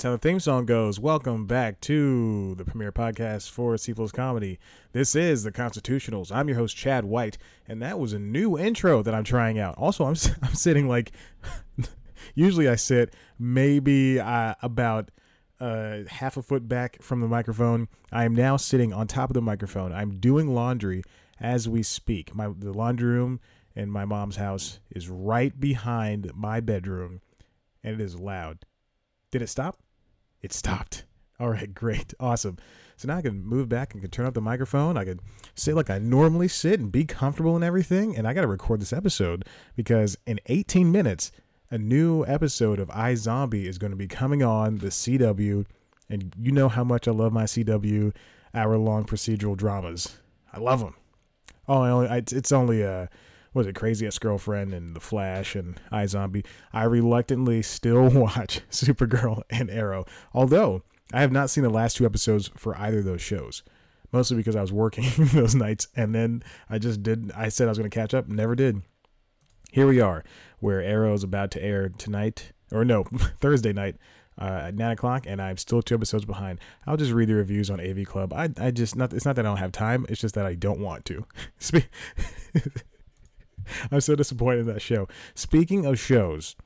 That's how the theme song goes. Welcome back to the premiere podcast for C Plus Comedy. This is the Constitutionals. I'm your host Chad White, and that was a new intro that I'm trying out. Also, I'm I'm sitting like usually I sit maybe uh, about uh, half a foot back from the microphone. I am now sitting on top of the microphone. I'm doing laundry as we speak. My the laundry room in my mom's house is right behind my bedroom, and it is loud. Did it stop? It stopped. All right, great, awesome. So now I can move back and can turn up the microphone. I can sit like I normally sit and be comfortable and everything. And I got to record this episode because in 18 minutes, a new episode of iZombie is going to be coming on the CW. And you know how much I love my CW hour long procedural dramas. I love them. Oh, I only, I, it's only a was it Crazy Ex-Girlfriend and The Flash and iZombie. I reluctantly still watch Supergirl and Arrow. Although I have not seen the last two episodes for either of those shows, mostly because I was working those nights, and then I just did. I said I was going to catch up, never did. Here we are, where Arrow is about to air tonight, or no, Thursday night. Uh, at nine o'clock, and I'm still two episodes behind. I'll just read the reviews on AV Club. I, I just not. It's not that I don't have time. It's just that I don't want to. I'm so disappointed in that show. Speaking of shows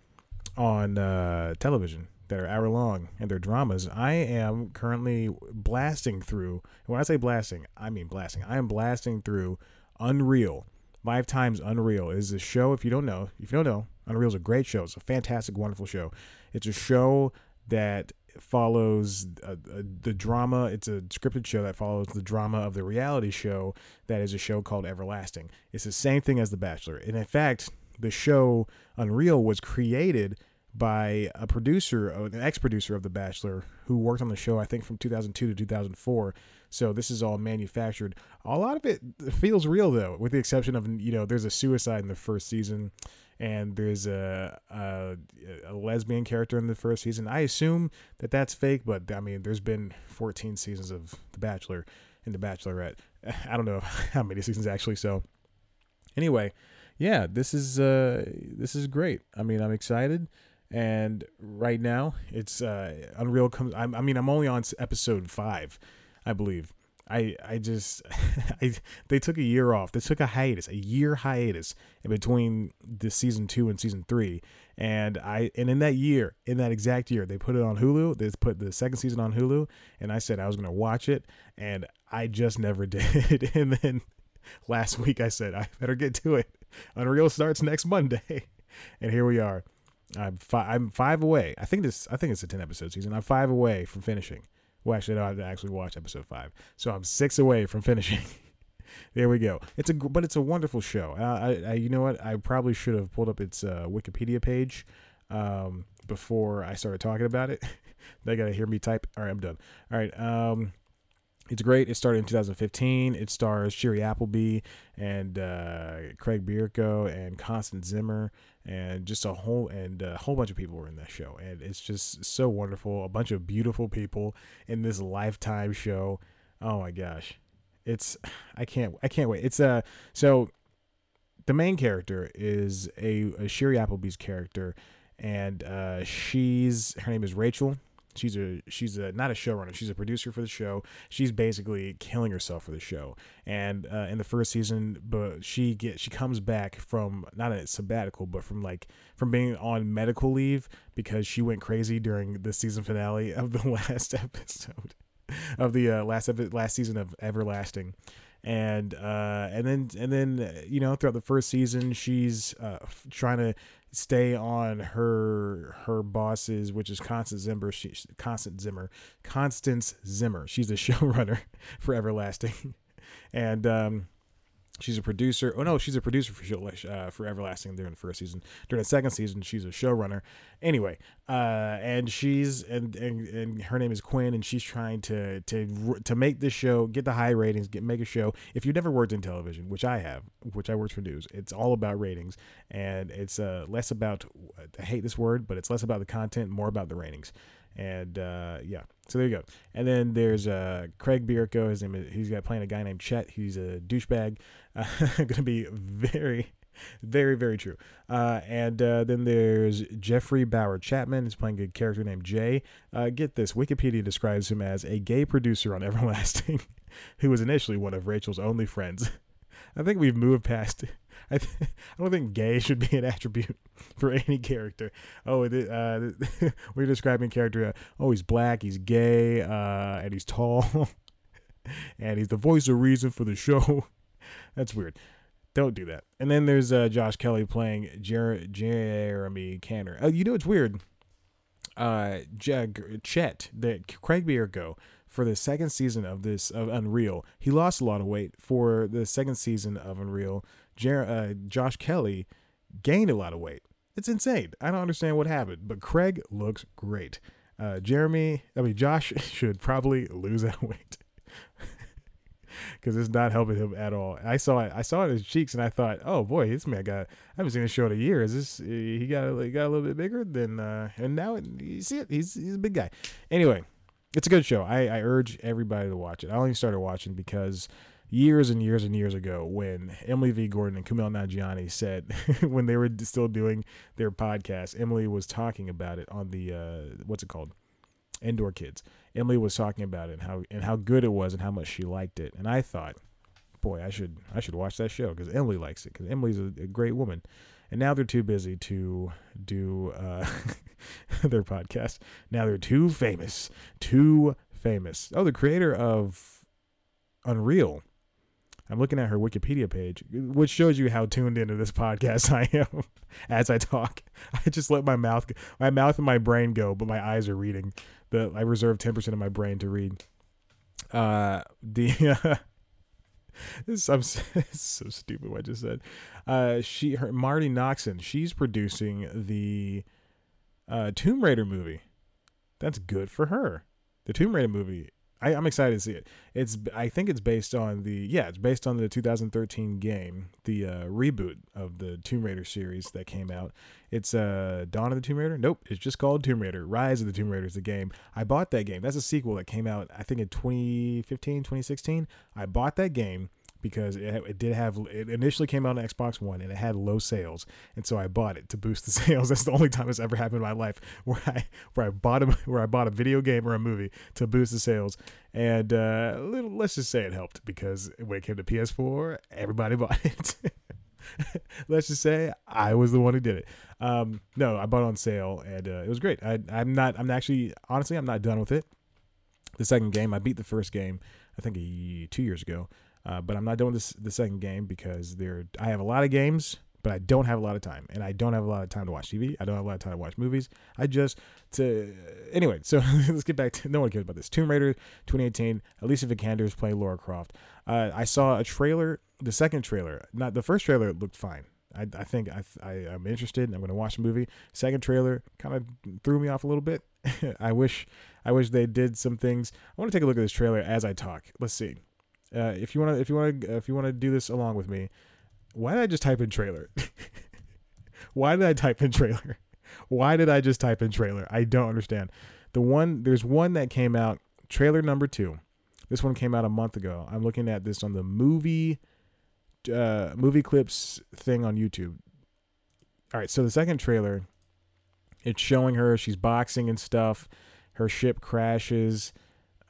on uh, television that are hour long and they're dramas, I am currently blasting through. When I say blasting, I mean blasting. I am blasting through Unreal. Five times Unreal is a show. If you don't know, if you don't know, Unreal is a great show. It's a fantastic, wonderful show. It's a show that follows uh, uh, the drama. It's a scripted show that follows the drama of the reality show that is a show called Everlasting. It's the same thing as The Bachelor. And in fact, the show Unreal was created by a producer, uh, an ex producer of The Bachelor, who worked on the show, I think, from 2002 to 2004. So this is all manufactured. A lot of it feels real, though, with the exception of, you know, there's a suicide in the first season and there's a, a, a lesbian character in the first season. I assume that that's fake, but I mean, there's been 14 seasons of The Bachelor and The Bachelorette. I don't know how many seasons actually. So anyway, yeah, this is uh, this is great. I mean, I'm excited. And right now, it's uh, Unreal comes. I mean, I'm only on episode five, I believe I I just I they took a year off. They took a hiatus, a year hiatus in between the season two and season three. And I and in that year, in that exact year, they put it on Hulu. They put the second season on Hulu, and I said I was gonna watch it, and I just never did. and then last week I said I better get to it. Unreal starts next Monday, and here we are. I'm five. I'm five away. I think this. I think it's a ten episode season. I'm five away from finishing. Well, actually, I have to actually watch episode five, so I'm six away from finishing. there we go. It's a but it's a wonderful show. I, I, you know what? I probably should have pulled up its uh, Wikipedia page um, before I started talking about it. they gotta hear me type. All right, I'm done. All right. Um, it's great. It started in 2015. It stars Shiri Appleby and uh, Craig Bierko and Constance Zimmer and just a whole and a whole bunch of people were in that show. And it's just so wonderful. A bunch of beautiful people in this lifetime show. Oh my gosh, it's I can't I can't wait. It's uh, so the main character is a, a Shiri Appleby's character, and uh, she's her name is Rachel She's a she's a not a showrunner. She's a producer for the show. She's basically killing herself for the show. And uh, in the first season, but she get she comes back from not a sabbatical, but from like from being on medical leave because she went crazy during the season finale of the last episode of the uh, last epi- last season of Everlasting and uh, and then and then you know throughout the first season she's uh, trying to stay on her her bosses, which is Constance Zimmer. She, Constance Zimmer, Constance Zimmer. She's the showrunner for Everlasting, and um, She's a producer. Oh no, she's a producer for uh, for Everlasting during the first season. During the second season, she's a showrunner. Anyway, uh, and she's and, and and her name is Quinn, and she's trying to to to make this show get the high ratings, get make a show. If you've never worked in television, which I have, which I worked for news, it's all about ratings, and it's uh, less about I hate this word, but it's less about the content, more about the ratings. And uh, yeah, so there you go. And then there's uh, Craig Bierko. His name is, he's got playing a guy named Chet. He's a douchebag. Uh, going to be very, very, very true. Uh, and uh, then there's Jeffrey Bowyer-Chapman. He's playing a character named Jay. Uh, get this Wikipedia describes him as a gay producer on Everlasting who was initially one of Rachel's only friends. I think we've moved past. I, th- I don't think gay should be an attribute for any character. Oh, uh, we're describing character. Uh, oh, he's black, he's gay, uh, and he's tall, and he's the voice of reason for the show. That's weird. Don't do that. And then there's uh, Josh Kelly playing Jer- Jeremy Caner. Oh, you know it's weird. Uh, Jag- Chet, the Craig Bierko for the second season of this of Unreal. He lost a lot of weight for the second season of Unreal. Jer- uh, Josh Kelly gained a lot of weight. It's insane. I don't understand what happened, but Craig looks great. Uh, Jeremy, I mean Josh should probably lose that weight because it's not helping him at all. I saw it. I saw it in his cheeks, and I thought, oh boy, this man got. I haven't seen a show in a year. Is this? He got he got a little bit bigger than, uh, and now you see it. He's he's a big guy. Anyway, it's a good show. I, I urge everybody to watch it. I only started watching because years and years and years ago when Emily V. Gordon and Kumail Nanjiani said when they were still doing their podcast, Emily was talking about it on the uh, what's it called? Indoor Kids. Emily was talking about it and how and how good it was and how much she liked it. And I thought, boy, I should I should watch that show because Emily likes it because Emily's a, a great woman. And now they're too busy to do uh, their podcast. Now they're too famous. Too famous. Oh, the creator of Unreal. I'm looking at her Wikipedia page, which shows you how tuned into this podcast I am as I talk. I just let my mouth, my mouth and my brain go, but my eyes are reading. The I reserve 10% of my brain to read. Uh, the this, I'm so stupid what I just said. Uh, she, her, Marti Noxon, she's producing the uh, Tomb Raider movie. That's good for her. The Tomb Raider movie. I, am excited to see it. It's I think it's based on the yeah it's based on the 2013 game, the uh, reboot of the Tomb Raider series that came out. It's uh Dawn of the Tomb Raider. Nope, it's just called Tomb Raider. Rise of the Tomb Raider is the game. I bought that game. That's a sequel that came out I think in 2015, 2016. I bought that game because it, it did have it initially came out on Xbox One and it had low sales, and so I bought it to boost the sales. That's the only time it's ever happened in my life where I where I bought a where I bought a video game or a movie to boost the sales. And uh, let's just say it helped because when it came to PS4, everybody bought it. let's just say I was the one who did it. Um, no, I bought on sale and uh, it was great. I, I'm not. I'm actually honestly I'm not done with it. The second game, I beat the first game. I think a, two years ago. Uh, but I'm not doing this the second game because there I have a lot of games, but I don't have a lot of time, and I don't have a lot of time to watch TV. I don't have a lot of time to watch movies. I just to anyway. So let's get back to no one cares about this. Tomb Raider 2018. Alicia Vikander is playing Lara Croft. Uh, I saw a trailer, the second trailer. Not the first trailer looked fine. I, I think I, I am interested. I'm going to watch the movie. Second trailer kind of threw me off a little bit. I wish I wish they did some things. I want to take a look at this trailer as I talk. Let's see. Uh, if you want to, if you want to, if you want to do this along with me, why did I just type in trailer? why did I type in trailer? Why did I just type in trailer? I don't understand. The one, there's one that came out, trailer number two. This one came out a month ago. I'm looking at this on the movie, uh, movie clips thing on YouTube. All right, so the second trailer, it's showing her she's boxing and stuff. Her ship crashes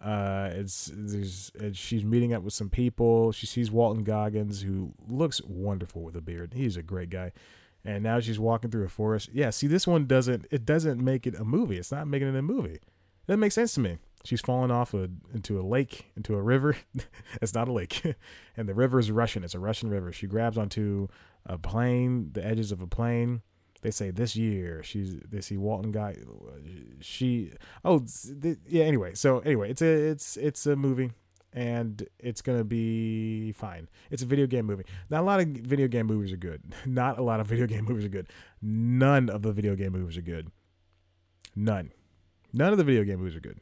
uh, it's there's it's, she's meeting up with some people. She sees Walton Goggins, who looks wonderful with a beard. He's a great guy. And now she's walking through a forest. Yeah, see, this one doesn't it doesn't make it a movie. It's not making it a movie. That makes sense to me. She's falling off a, into a lake, into a river. it's not a lake, and the river is Russian. It's a Russian river. She grabs onto a plane, the edges of a plane they say this year she's they see Walton guy she oh th- yeah anyway so anyway it's a it's it's a movie and it's gonna be fine. It's a video game movie. Not a lot of video game movies are good. Not a lot of video game movies are good. None of the video game movies are good. None. None of the video game movies are good.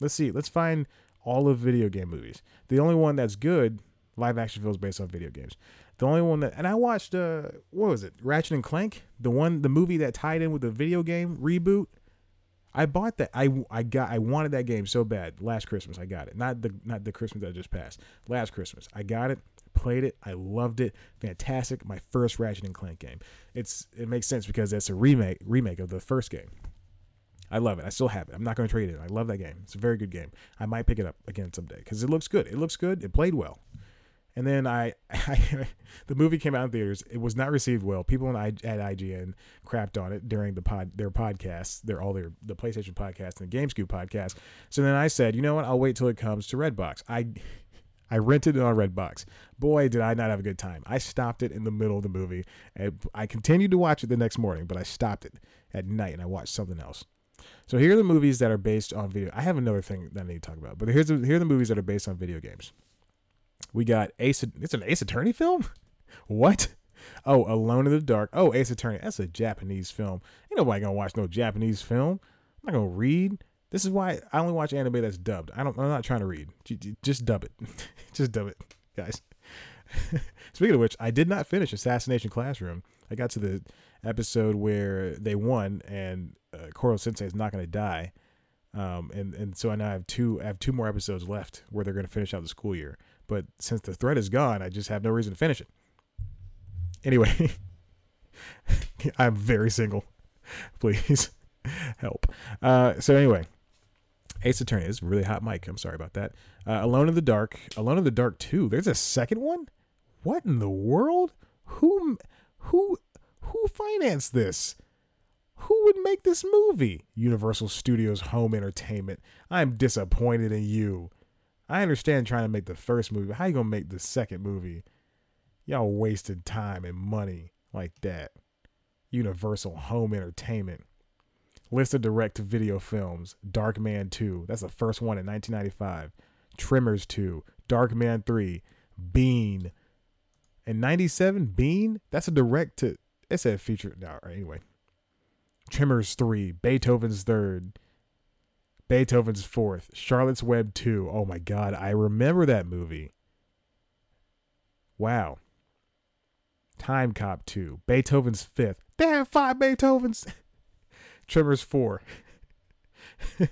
Let's see let's find all of video game movies. The only one that's good live action films based on video games the only one that, and I watched, uh, what was it? Ratchet and Clank, the one, the movie that tied in with the video game reboot. I bought that. I I got. I wanted that game so bad last Christmas. I got it. Not the not the Christmas that just passed. Last Christmas, I got it. Played it. I loved it. Fantastic. My first Ratchet and Clank game. It's it makes sense because it's a remake remake of the first game. I love it. I still have it. I'm not going to trade it. I love that game. It's a very good game. I might pick it up again someday because it looks good. It looks good. It played well. And then I, I, the movie came out in theaters. It was not received well. People on, at IGN crapped on it during the pod, their podcasts, their all their the PlayStation podcast and the GameScoop podcast. So then I said, you know what? I'll wait till it comes to Redbox. I, I rented it on Redbox. Boy, did I not have a good time. I stopped it in the middle of the movie. And I continued to watch it the next morning, but I stopped it at night and I watched something else. So here are the movies that are based on video. I have another thing that I need to talk about, but here's the, here are the movies that are based on video games. We got Ace. It's an Ace Attorney film. What? Oh, Alone in the Dark. Oh, Ace Attorney. That's a Japanese film. Ain't nobody gonna watch no Japanese film. I'm not gonna read. This is why I only watch anime that's dubbed. I don't. I'm not trying to read. Just dub it. Just dub it, guys. Speaking of which, I did not finish Assassination Classroom. I got to the episode where they won and uh, Koro Sensei is not going to die. Um, and and so I now have two I have two more episodes left where they're going to finish out the school year. But since the thread is gone, I just have no reason to finish it. Anyway, I'm very single. Please help. Uh, so anyway, Ace Attorney is really hot mic. I'm sorry about that. Uh, Alone in the Dark. Alone in the Dark 2. There's a second one? What in the world? Who who who financed this? Who would make this movie? Universal Studios Home Entertainment. I'm disappointed in you. I understand trying to make the first movie, but how you gonna make the second movie? Y'all wasted time and money like that. Universal Home Entertainment. List of direct to video films Darkman 2. That's the first one in 1995. Tremors 2. Darkman 3. Bean. And 97, Bean? That's a direct to. It said feature. No, anyway. Tremors 3. Beethoven's Third. Beethoven's Fourth. Charlotte's Web 2. Oh my God. I remember that movie. Wow. Timecop 2. Beethoven's Fifth. Damn, five Beethovens. Tremors 4.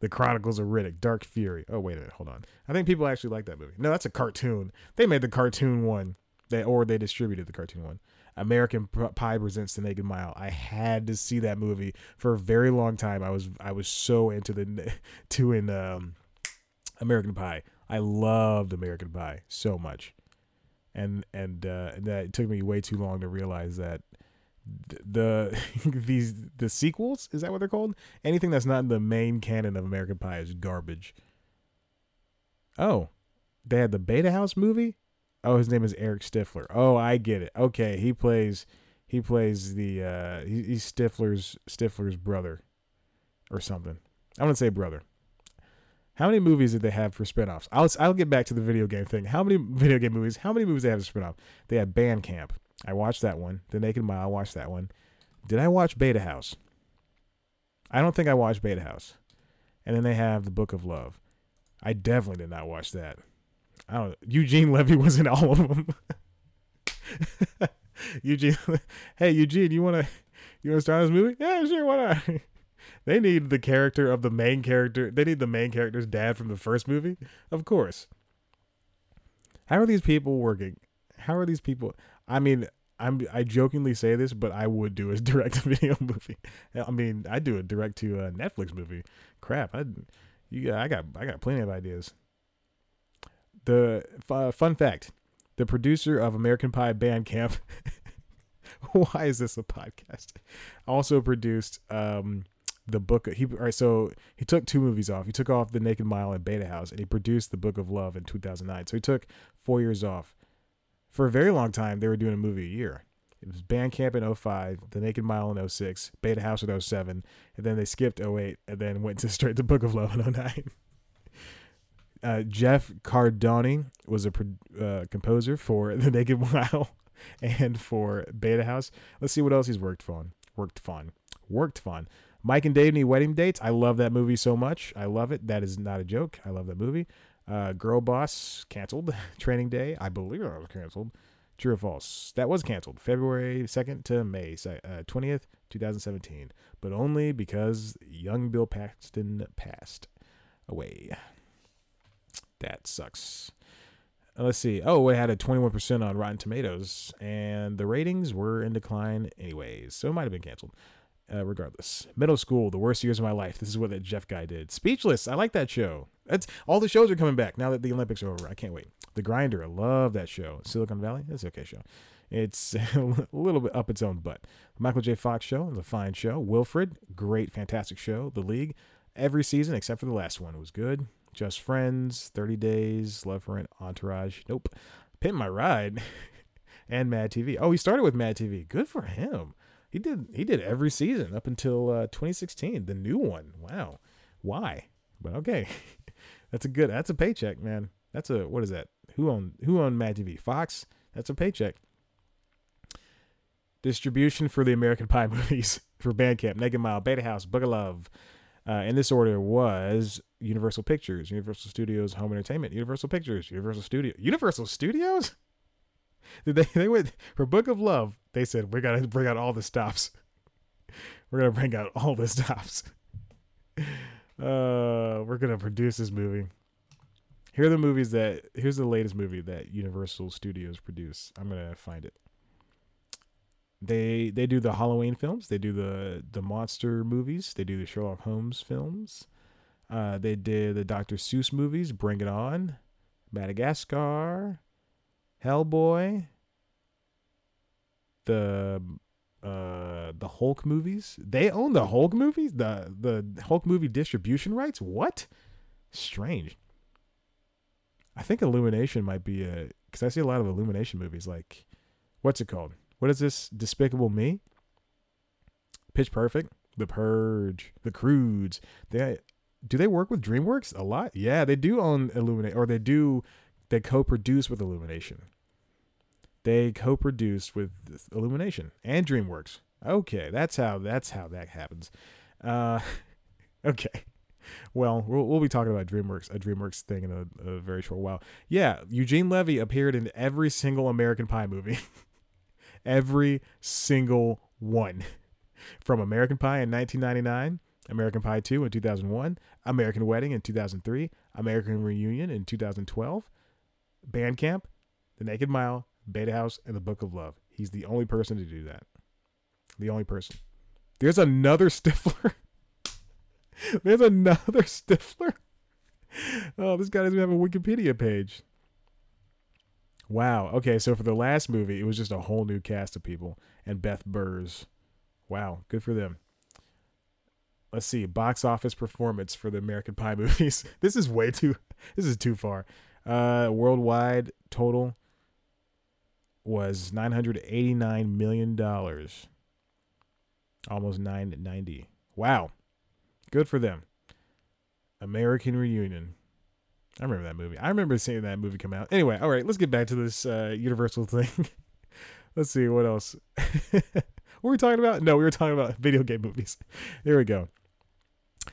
the Chronicles of Riddick, Dark Fury. Oh, wait a minute, hold on. I think people actually like that movie. No, that's a cartoon. They made the cartoon one, they or they distributed the cartoon one. American Pie presents The Naked Mile. I had to see that movie for a very long time. I was I was so into the to in um, American Pie. I loved American Pie so much, and and uh, that it took me way too long to realize that the these the sequels is that what they're called anything that's not in the main canon of american pie is garbage oh they had the beta house movie oh his name is eric stifler oh i get it okay he plays he plays the uh he, he's stifler's stifler's brother or something i want to say brother how many movies did they have for spinoffs? I'll I'll get back to the video game thing. How many video game movies? How many movies they have to spinoff? They had Bandcamp. I watched that one. The Naked Mile. I watched that one. Did I watch Beta House? I don't think I watched Beta House. And then they have the Book of Love. I definitely did not watch that. I don't. know, Eugene Levy was in all of them. Eugene, hey Eugene, you wanna you wanna start this movie? Yeah, sure. Why not? they need the character of the main character. They need the main character's dad from the first movie, of course. How are these people working? How are these people? I mean, I'm I jokingly say this, but I would do a direct to video movie. I mean, I do a direct to Netflix movie. Crap, I you I got I got plenty of ideas. The uh, fun fact: the producer of American Pie Bandcamp. why is this a podcast? Also produced um, the book. He all right, so he took two movies off. He took off The Naked Mile and Beta House, and he produced the Book of Love in 2009. So he took four years off for a very long time, they were doing a movie a year. It was Bandcamp in 05, The Naked Mile in 06, Beta House in 07, and then they skipped 08 and then went to straight to The Book of Love in 09. Uh, Jeff Cardoni was a uh, composer for The Naked Mile and for Beta House. Let's see what else he's worked on. Worked fun. Worked fun. Mike and Dave need wedding dates. I love that movie so much. I love it. That is not a joke. I love that movie. Uh, Girlboss canceled. Training Day, I believe that was canceled. True or false? That was canceled February 2nd to May uh, 20th, 2017, but only because young Bill Paxton passed away. That sucks. Uh, let's see. Oh, it had a 21% on Rotten Tomatoes, and the ratings were in decline anyways, so it might have been canceled. Uh, regardless, middle school, the worst years of my life. This is what that Jeff guy did. Speechless. I like that show. That's all the shows are coming back now that the Olympics are over. I can't wait. The Grinder. I love that show. Silicon Valley. It's okay show. It's a little bit up its own butt. Michael J. Fox show is a fine show. Wilfred, great, fantastic show. The League, every season except for the last one was good. Just Friends, 30 Days, Love for an Entourage. Nope. Pimp My Ride and Mad TV. Oh, he started with Mad TV. Good for him. He did he did every season up until uh, 2016, the new one. Wow. Why? But okay. that's a good that's a paycheck, man. That's a what is that? Who owned who owned Mad TV? Fox? That's a paycheck. Distribution for the American Pie movies for Bandcamp, Naked Mile, Beta House, Book of Love. Uh, in this order was Universal Pictures, Universal Studios Home Entertainment, Universal Pictures, Universal Studio, Universal Studios. Did they they went for Book of Love? They said we're gonna bring out all the stops. We're gonna bring out all the stops. Uh, we're gonna produce this movie. Here are the movies that. Here's the latest movie that Universal Studios produce. I'm gonna find it. They they do the Halloween films. They do the the monster movies. They do the Sherlock Holmes films. Uh, they did the Dr. Seuss movies. Bring It On, Madagascar, Hellboy, the uh the Hulk movies. They own the Hulk movies, the the Hulk movie distribution rights. What? Strange. I think Illumination might be a because I see a lot of Illumination movies. Like, what's it called? What is this? Despicable Me, Pitch Perfect, The Purge, The Croods. They do they work with DreamWorks a lot? Yeah, they do own Illuminate, or they do. They co-produce with Illumination. They co-produced with Illumination and DreamWorks. Okay, that's how that's how that happens. Uh, okay. Well, well, we'll be talking about DreamWorks, a DreamWorks thing in a, a very short while. Yeah, Eugene Levy appeared in every single American Pie movie. every single one. From American Pie in 1999, American Pie 2 in 2001, American Wedding in 2003, American Reunion in 2012, Bandcamp, The Naked Mile, Beta House, and The Book of Love. He's the only person to do that. The only person. There's another Stifler. There's another Stifler. Oh, this guy doesn't have a Wikipedia page. Wow. Okay, so for the last movie, it was just a whole new cast of people and Beth Behrs. Wow, good for them. Let's see, box office performance for the American Pie movies. this is way too this is too far. Uh worldwide total was 989 million dollars. Almost 990. Wow. Good for them. American Reunion. I remember that movie. I remember seeing that movie come out. Anyway, all right, let's get back to this uh, Universal thing. let's see what else. what were we talking about? No, we were talking about video game movies. There we go.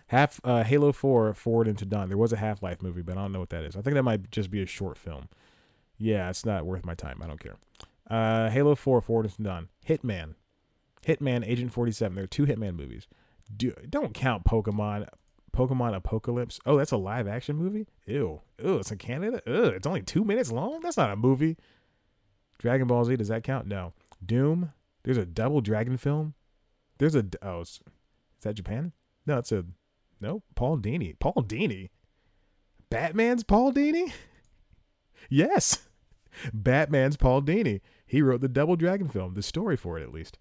Half uh, Halo Four Forward Unto Dawn. There was a Half Life movie, but I don't know what that is. I think that might just be a short film. Yeah, it's not worth my time. I don't care. Uh, Halo Four Forward Unto Dawn. Hitman. Hitman Agent Forty Seven. There are two Hitman movies. Do, don't count Pokemon. Pokemon Apocalypse. Oh, that's a live action movie? Ew. Ew, it's in Canada? Ew, it's only two minutes long? That's not a movie. Dragon Ball Z, does that count? No. Doom. There's a double dragon film. There's a oh, is that Japan? No, it's a no. Paul Dini. Paul Dini. Batman's Paul Dini. yes, Batman's Paul Dini. He wrote the Double Dragon film, the story for it at least.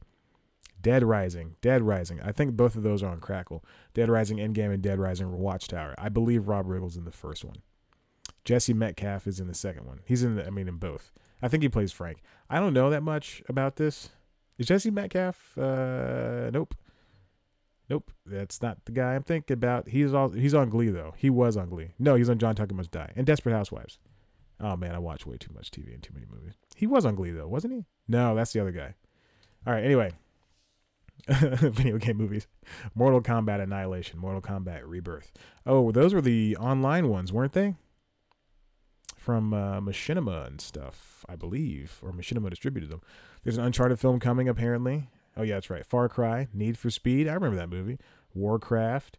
Dead Rising, Dead Rising. I think both of those are on Crackle. Dead Rising Endgame and Dead Rising Watchtower. I believe Rob Riggle's in the first one. Jesse Metcalfe is in the second one. He's in the, I mean, in both. I think he plays Frank. I don't know that much about this. Is Jesse Metcalfe? Uh, nope. Nope, that's not the guy I'm thinking about. He's all he's on Glee though. He was on Glee. No, he's on John Tucker Must Die and Desperate Housewives. Oh man, I watch way too much TV and too many movies. He was on Glee though, wasn't he? No, that's the other guy. All right. Anyway, video game movies. Mortal Kombat Annihilation, Mortal Kombat Rebirth. Oh, those were the online ones, weren't they? from uh, Machinima and stuff, I believe, or Machinima distributed them. There's an Uncharted film coming apparently. Oh yeah, that's right. Far Cry, Need for Speed. I remember that movie. Warcraft,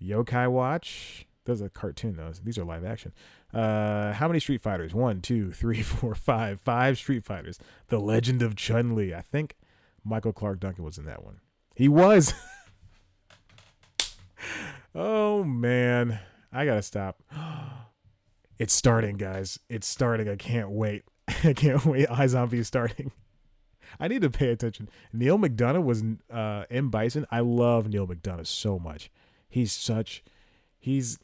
Yokai Watch. Those are cartoon though. These are live action. Uh, how many Street Fighters? One, two, three, four, five. Five Street Fighters. The Legend of Chun Li. I think Michael Clarke Duncan was in that one. He was. oh man, I gotta stop. It's starting, guys. It's starting. I can't wait. I can't wait. iZombie is starting. I need to pay attention. Neal McDonough was uh, M Bison. I love Neal McDonough so much. He's such he's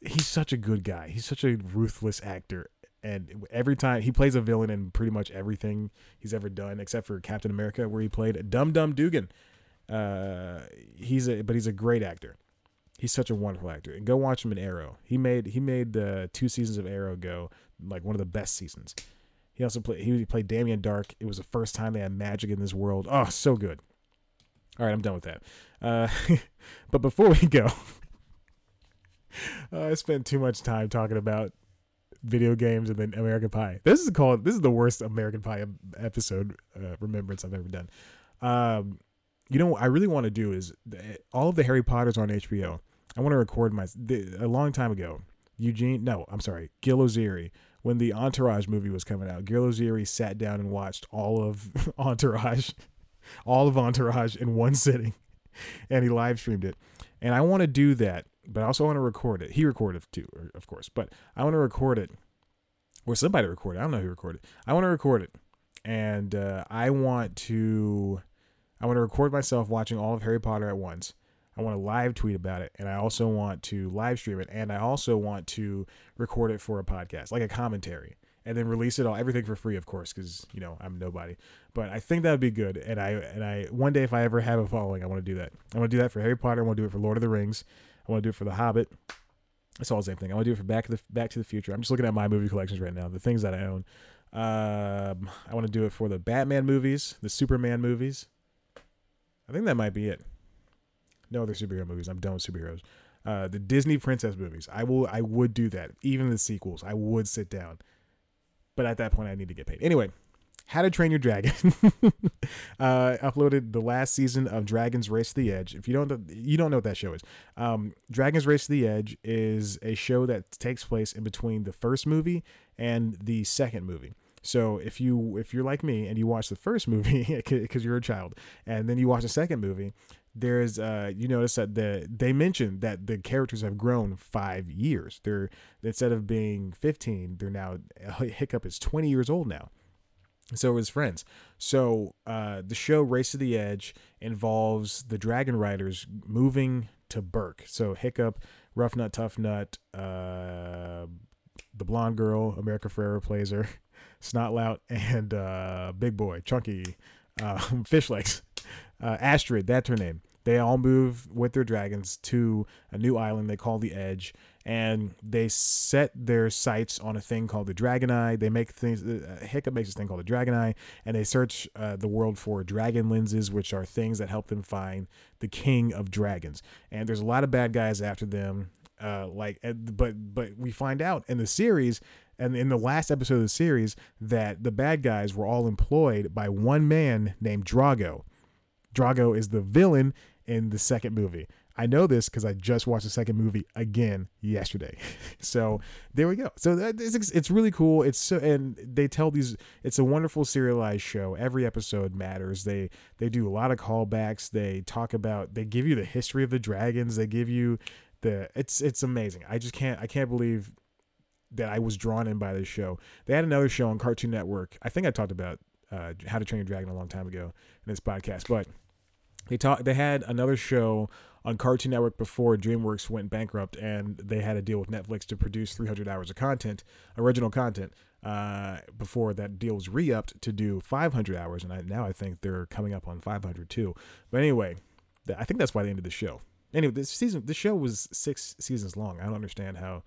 he's such a good guy. He's such a ruthless actor. And every time he plays a villain in pretty much everything he's ever done, except for Captain America, where he played Dum Dum Dugan. Uh, he's a but he's a great actor. He's such a wonderful actor. And go watch him in Arrow. He made he made the two seasons of Arrow go like one of the best seasons. He also played he played Damien Darhk. It was the first time they had magic in this world. Oh, so good. All right, I'm done with that. Uh, but before we go, I spent too much time talking about video games and then American Pie. This is called this is the worst American Pie episode uh, remembrance I've ever done. Um, you know what I really want to do is all of the Harry Potters on HBO. I want to record my a long time ago. Eugene, no, I'm sorry, Gil Ozeri. When the Entourage movie was coming out, Gil Ozeri sat down and watched all of Entourage, all of Entourage in one sitting, and he live streamed it. And I want to do that but I also want to record it. He recorded too, of course, but I want to record it, or somebody record it. I don't know who recorded. I want to record it, and uh, I want to, I want to record myself watching all of Harry Potter at once. I want to live tweet about it, and I also want to live stream it, and I also want to record it for a podcast, like a commentary and then release it all everything for free of course because you know i'm nobody but i think that would be good and i and i one day if i ever have a following i want to do that i want to do that for harry potter i want to do it for lord of the rings I want to do it for The Hobbit. It's all the same thing. I want to do it for Back to the Back to the Future. I'm just looking at my movie collections right now, the things that I own. Um, I want to do it for the Batman movies, the Superman movies. I think that might be it. No other superhero movies. I'm done with superheroes. Uh, the Disney princess movies. I will. I would do that. Even the sequels. I would sit down. But at that point, I need to get paid. Anyway, how to Train Your Dragon uh, uploaded the last season of Dragon's Race to the Edge. If you don't, you don't know what that show is. Um, Dragon's Race to the Edge is a show that takes place in between the first movie and the second movie. So if you if you're like me and you watch the first movie because you're a child, and then you watch the second movie, there's uh you notice that the they mentioned that the characters have grown five years. They're instead of being 15, they're now Hiccup is 20 years old now so his friends. So uh, the show Race to the Edge involves the Dragon Riders moving to Berk. So Hiccup, Ruffnut, Tough Nut, uh, the blonde girl, America Ferrera plays her, Snotlout, and uh, Big Boy, Chunky, uh, Fishlegs, uh, Astrid, that's her name. They all move with their dragons to a new island they call the Edge, and they set their sights on a thing called the Dragon Eye. They make things. Uh, Hiccup makes this thing called the Dragon Eye, and they search uh, the world for dragon lenses, which are things that help them find the king of dragons. And there's a lot of bad guys after them. Uh, like, but but we find out in the series and in the last episode of the series that the bad guys were all employed by one man named Drago. Drago is the villain in the second movie. I know this because I just watched the second movie again yesterday. so there we go. So it's, it's really cool. It's so, and they tell these. It's a wonderful serialized show. Every episode matters. They they do a lot of callbacks. They talk about. They give you the history of the dragons. They give you the. It's it's amazing. I just can't. I can't believe that I was drawn in by this show. They had another show on Cartoon Network. I think I talked about uh, How to Train Your Dragon a long time ago in this podcast, but they talked. They had another show on Cartoon Network before DreamWorks went bankrupt, and they had a deal with Netflix to produce 300 hours of content, original content. Uh, before that deal was re-upped to do 500 hours, and I, now I think they're coming up on 500 too. But anyway, I think that's why they ended the show. Anyway, this season, the show was six seasons long. I don't understand how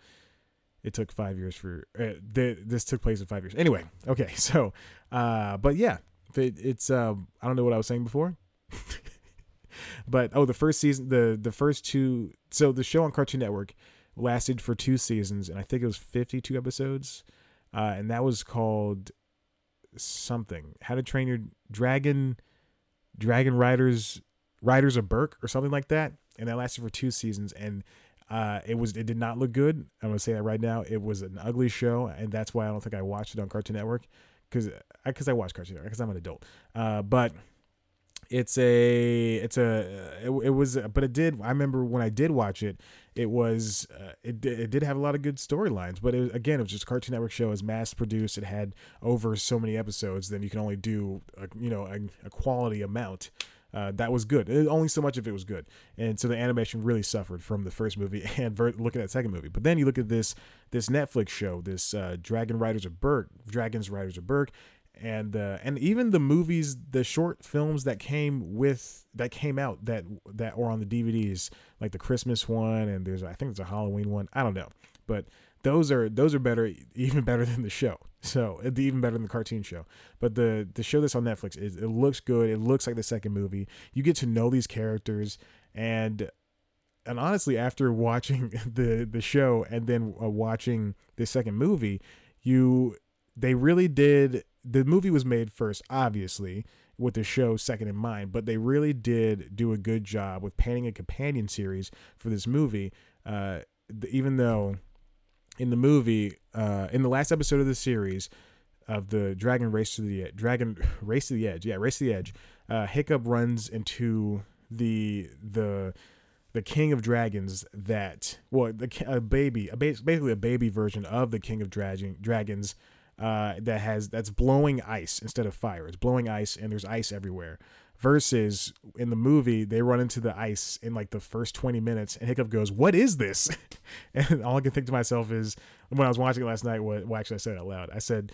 it took five years for uh, the, this took place in five years. Anyway, okay, so, uh, but yeah, it, it's um, I don't know what I was saying before. but oh, the first season, the the first two. So the show on Cartoon Network lasted for two seasons, and I think it was 52 episodes, uh, and that was called something. How to Train Your Dragon, Dragon Riders, Riders of Berk, or something like that, and that lasted for two seasons, and uh, it was it did not look good. I'm gonna say that right now. It was an ugly show, and that's why I don't think I watched it on Cartoon Network because because I, I watch Cartoon Network because I'm an adult. Uh, but it's a it's a it, it, was but it did i remember when i did watch it it was uh, it, it did have a lot of good storylines but it, again it was just cartoon network show as mass produced it had over so many episodes then you can only do a, you know a, a quality amount uh, that was good. It, only so much of it was good, and so the animation really suffered from the first movie and ver- look at second movie. But then you look at this this Netflix show, this uh, Dragon Riders of Berk, Dragons Riders of Berk, and uh, and even the movies, the short films that came with that came out that that were on the DVDs, like the Christmas one, and there's I think there's a Halloween one. I don't know, but those are those are better, even better than the show. So even better than the cartoon show. But the the show that's on Netflix is it looks good. It looks like the second movie. You get to know these characters and and honestly, after watching the the show and then uh, watching the second movie, you they really did the movie was made first, obviously, with the show second in mind, but they really did do a good job with painting a companion series for this movie. Uh, even though in the movie, uh, in the last episode of the series of the Dragon Race to the Dragon Race to the Edge, yeah, Race to the Edge, uh, Hiccup runs into the the the King of Dragons that well the a baby a basically a baby version of the King of Dragon Dragons uh, that has that's blowing ice instead of fire. It's blowing ice and there's ice everywhere. Versus in the movie, they run into the ice in like the first 20 minutes, and Hiccup goes, What is this? and all I can think to myself is when I was watching it last night, what well, actually I said it out loud. I said,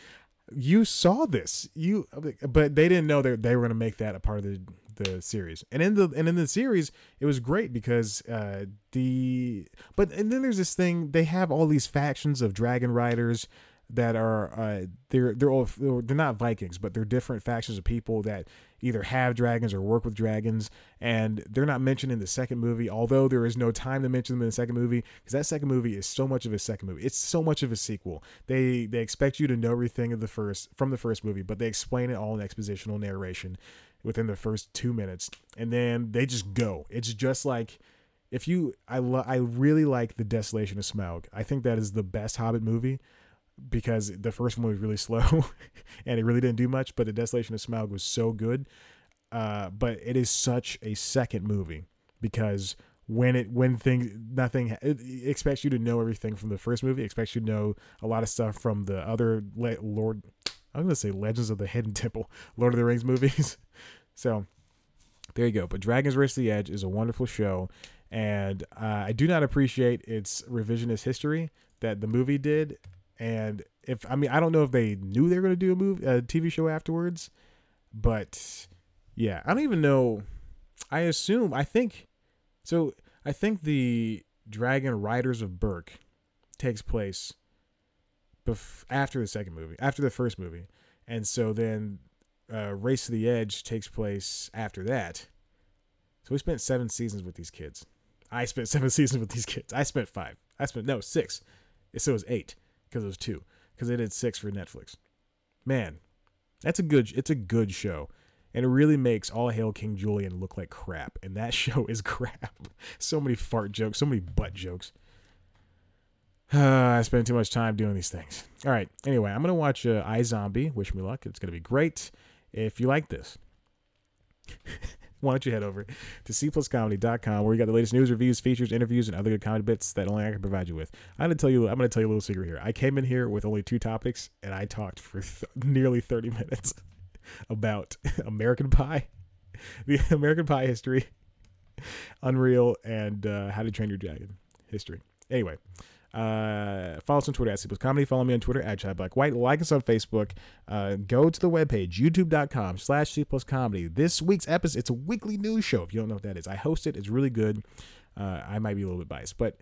You saw this. You but they didn't know that they were gonna make that a part of the the series. And in the and in the series, it was great because uh the but and then there's this thing, they have all these factions of dragon riders that are uh, they're they're all they're not Vikings, but they're different factions of people that either have dragons or work with dragons, and they're not mentioned in the second movie. Although there is no time to mention them in the second movie, because that second movie is so much of a second movie. It's so much of a sequel. They they expect you to know everything of the first from the first movie, but they explain it all in expositional narration within the first two minutes, and then they just go. It's just like if you I lo- I really like the Desolation of Smaug. I think that is the best Hobbit movie because the first one was really slow and it really didn't do much, but the Desolation of Smaug was so good. Uh, but it is such a second movie because when it when things nothing expects you to know everything from the first movie, expects you to know a lot of stuff from the other Le- Lord. I'm gonna say Legends of the Hidden Temple, Lord of the Rings movies. so there you go. But Dragons Race to the Edge is a wonderful show, and uh, I do not appreciate its revisionist history that the movie did and if I mean I don't know if they knew they were gonna do a movie a TV show afterwards, but yeah, I don't even know. I assume I think so. I think the Dragon Riders of Berk takes place bef- after the second movie, after the first movie, and so then uh, Race to the Edge takes place after that. So we spent seven seasons with these kids. I spent seven seasons with these kids. I spent five. I spent no six. So it was eight because it was two because they did six for Netflix. Man, that's a good. It's a good show, and it really makes All Hail King Julien look like crap. And that show is crap. so many fart jokes, so many butt jokes. Uh, I spend too much time doing these things. All right. Anyway, I'm gonna watch uh, iZombie. Wish me luck. It's gonna be great. If you like this. why don't you head over to cpluscomedy.com where you got the latest news, reviews, features, interviews, and other good comedy bits that only I can provide you with. I'm gonna tell you. I'm gonna tell you a little secret here. I came in here with only two topics, and I talked for th- nearly 30 minutes about American Pie, the American Pie history, Unreal, and uh, How to Train Your Dragon history. Anyway, uh, follow us on Twitter at C Comedy. Follow me on Twitter at Chad Black White. Like us on Facebook. Uh, go to the webpage, youtube.com slash C Plus Comedy. This week's episode, it's a weekly news show. If you don't know what that is, I host it. It's really good. Uh, I might be a little bit biased, but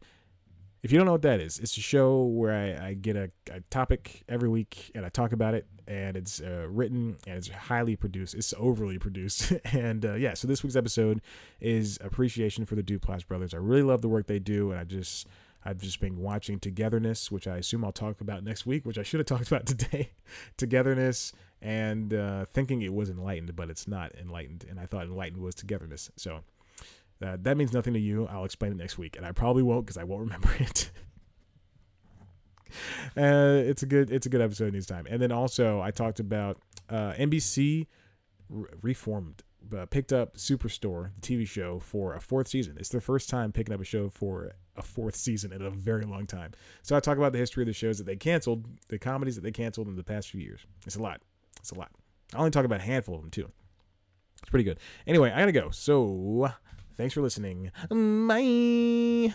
if you don't know what that is, it's a show where I, I get a, a, topic every week and I talk about it, and it's uh, written and it's highly produced. It's overly produced, and uh, yeah. So this week's episode is appreciation for the Duplass brothers. I really love the work they do, and I just I've just been watching Togetherness, which I assume I'll talk about next week, which I should have talked about today. Togetherness and uh, thinking it was enlightened, but it's not enlightened. And I thought enlightened was togetherness. So uh, that means nothing to you. I'll explain it next week, and I probably won't because I won't remember it. uh, it's a good it's a good episode this time. And then also I talked about uh, NBC re- reformed uh, picked up Superstore, the TV show, for a fourth season. It's their first time picking up a show for a fourth season in a very long time. So I talk about the history of the shows that they canceled, the comedies that they canceled in the past few years. It's a lot. It's a lot. I only talk about a handful of them too. It's pretty good. Anyway, I gotta go. So thanks for listening. Bye.